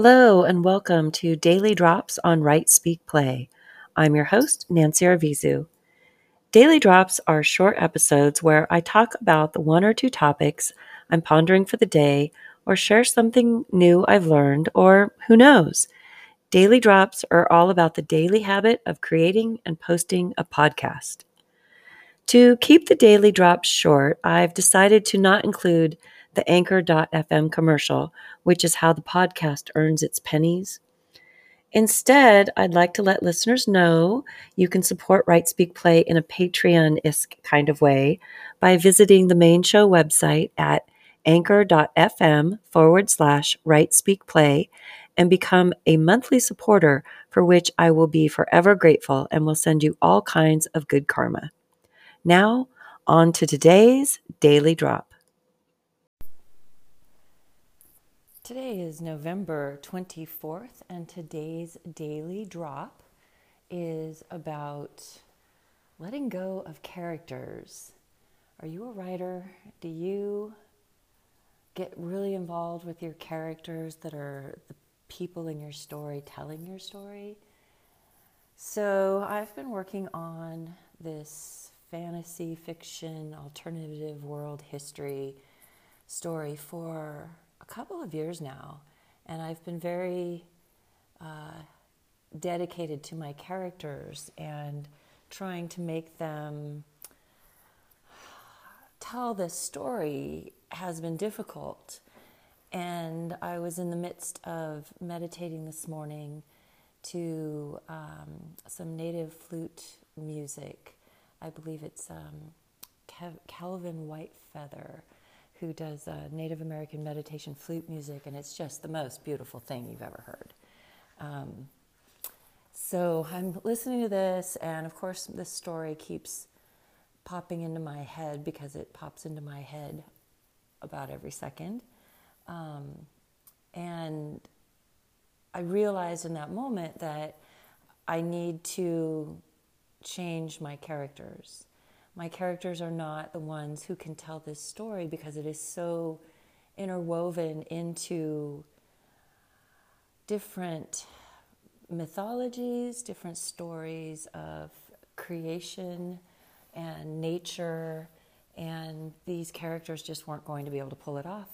Hello, and welcome to Daily Drops on Write Speak Play. I'm your host, Nancy Arvizu. Daily Drops are short episodes where I talk about the one or two topics I'm pondering for the day, or share something new I've learned, or who knows. Daily Drops are all about the daily habit of creating and posting a podcast. To keep the daily drops short, I've decided to not include the anchor.fm commercial, which is how the podcast earns its pennies. Instead, I'd like to let listeners know you can support Write Speak Play in a Patreon isk kind of way by visiting the main show website at anchor.fm forward slash Write Speak Play and become a monthly supporter for which I will be forever grateful and will send you all kinds of good karma. Now, on to today's Daily Drop. Today is November 24th, and today's daily drop is about letting go of characters. Are you a writer? Do you get really involved with your characters that are the people in your story telling your story? So, I've been working on this fantasy fiction alternative world history story for couple of years now, and I've been very uh, dedicated to my characters and trying to make them tell this story has been difficult. And I was in the midst of meditating this morning to um, some native flute music. I believe it's um, Calvin Whitefeather who does uh, Native American meditation flute music, and it's just the most beautiful thing you've ever heard. Um, so I'm listening to this, and of course, this story keeps popping into my head because it pops into my head about every second. Um, and I realized in that moment that I need to change my characters my characters are not the ones who can tell this story because it is so interwoven into different mythologies, different stories of creation and nature, and these characters just weren't going to be able to pull it off.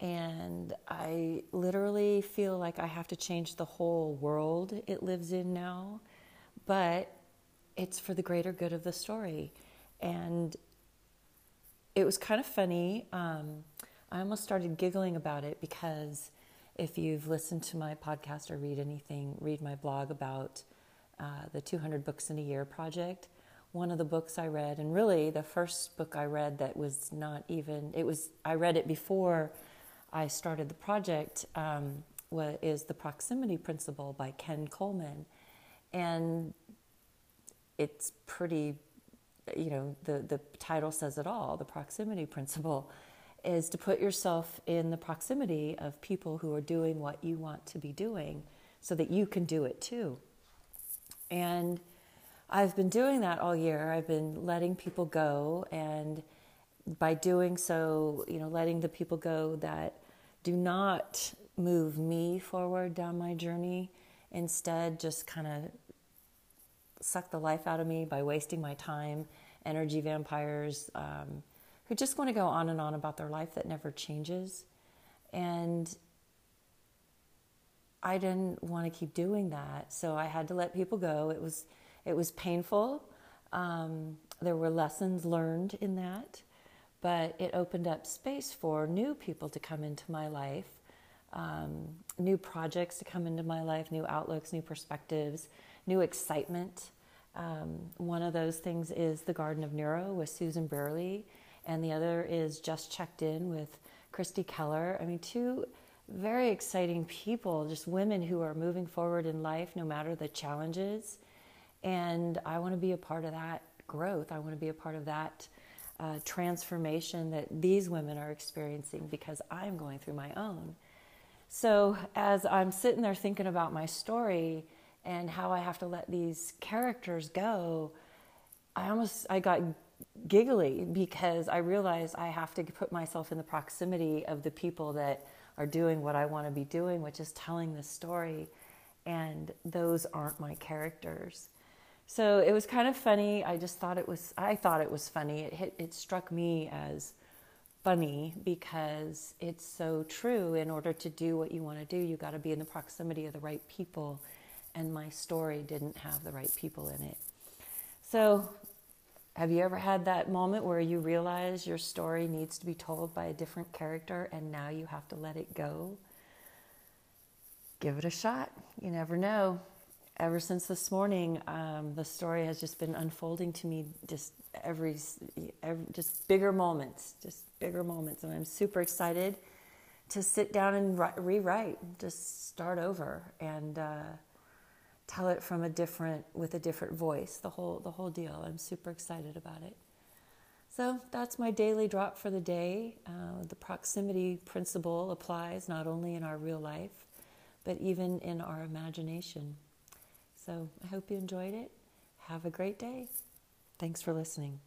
And I literally feel like I have to change the whole world it lives in now. But it's for the greater good of the story. And it was kind of funny. Um, I almost started giggling about it because if you've listened to my podcast or read anything, read my blog about uh, the 200 Books in a Year project. One of the books I read, and really the first book I read that was not even, it was, I read it before I started the project, um, is The Proximity Principle by Ken Coleman. And it's pretty, you know, the, the title says it all. The proximity principle is to put yourself in the proximity of people who are doing what you want to be doing so that you can do it too. And I've been doing that all year. I've been letting people go, and by doing so, you know, letting the people go that do not move me forward down my journey, instead, just kind of suck the life out of me by wasting my time, energy vampires um, who just want to go on and on about their life that never changes. And I didn't want to keep doing that, so I had to let people go. It was it was painful. Um, there were lessons learned in that, but it opened up space for new people to come into my life, um, new projects to come into my life, new outlooks, new perspectives, new excitement. Um, one of those things is The Garden of Neuro with Susan Brearley, and the other is Just Checked In with Christy Keller. I mean, two very exciting people, just women who are moving forward in life no matter the challenges. And I want to be a part of that growth. I want to be a part of that uh, transformation that these women are experiencing because I'm going through my own. So, as I'm sitting there thinking about my story, and how I have to let these characters go, I almost I got giggly because I realized I have to put myself in the proximity of the people that are doing what I want to be doing, which is telling the story, and those aren't my characters. So it was kind of funny. I just thought it was. I thought it was funny. It hit. It struck me as funny because it's so true. In order to do what you want to do, you got to be in the proximity of the right people, and my story didn't have the right people in it. So have you ever had that moment where you realize your story needs to be told by a different character and now you have to let it go? Give it a shot. You never know. Ever since this morning, um, the story has just been unfolding to me just every, every, just bigger moments, just bigger moments, and I'm super excited to sit down and ri- rewrite, just start over, and. Uh, tell it from a different with a different voice the whole the whole deal. I'm super excited about it. So that's my daily drop for the day. Uh, the proximity principle applies not only in our real life but even in our imagination. So i hope you enjoyed it. Have a great day. Thanks for listening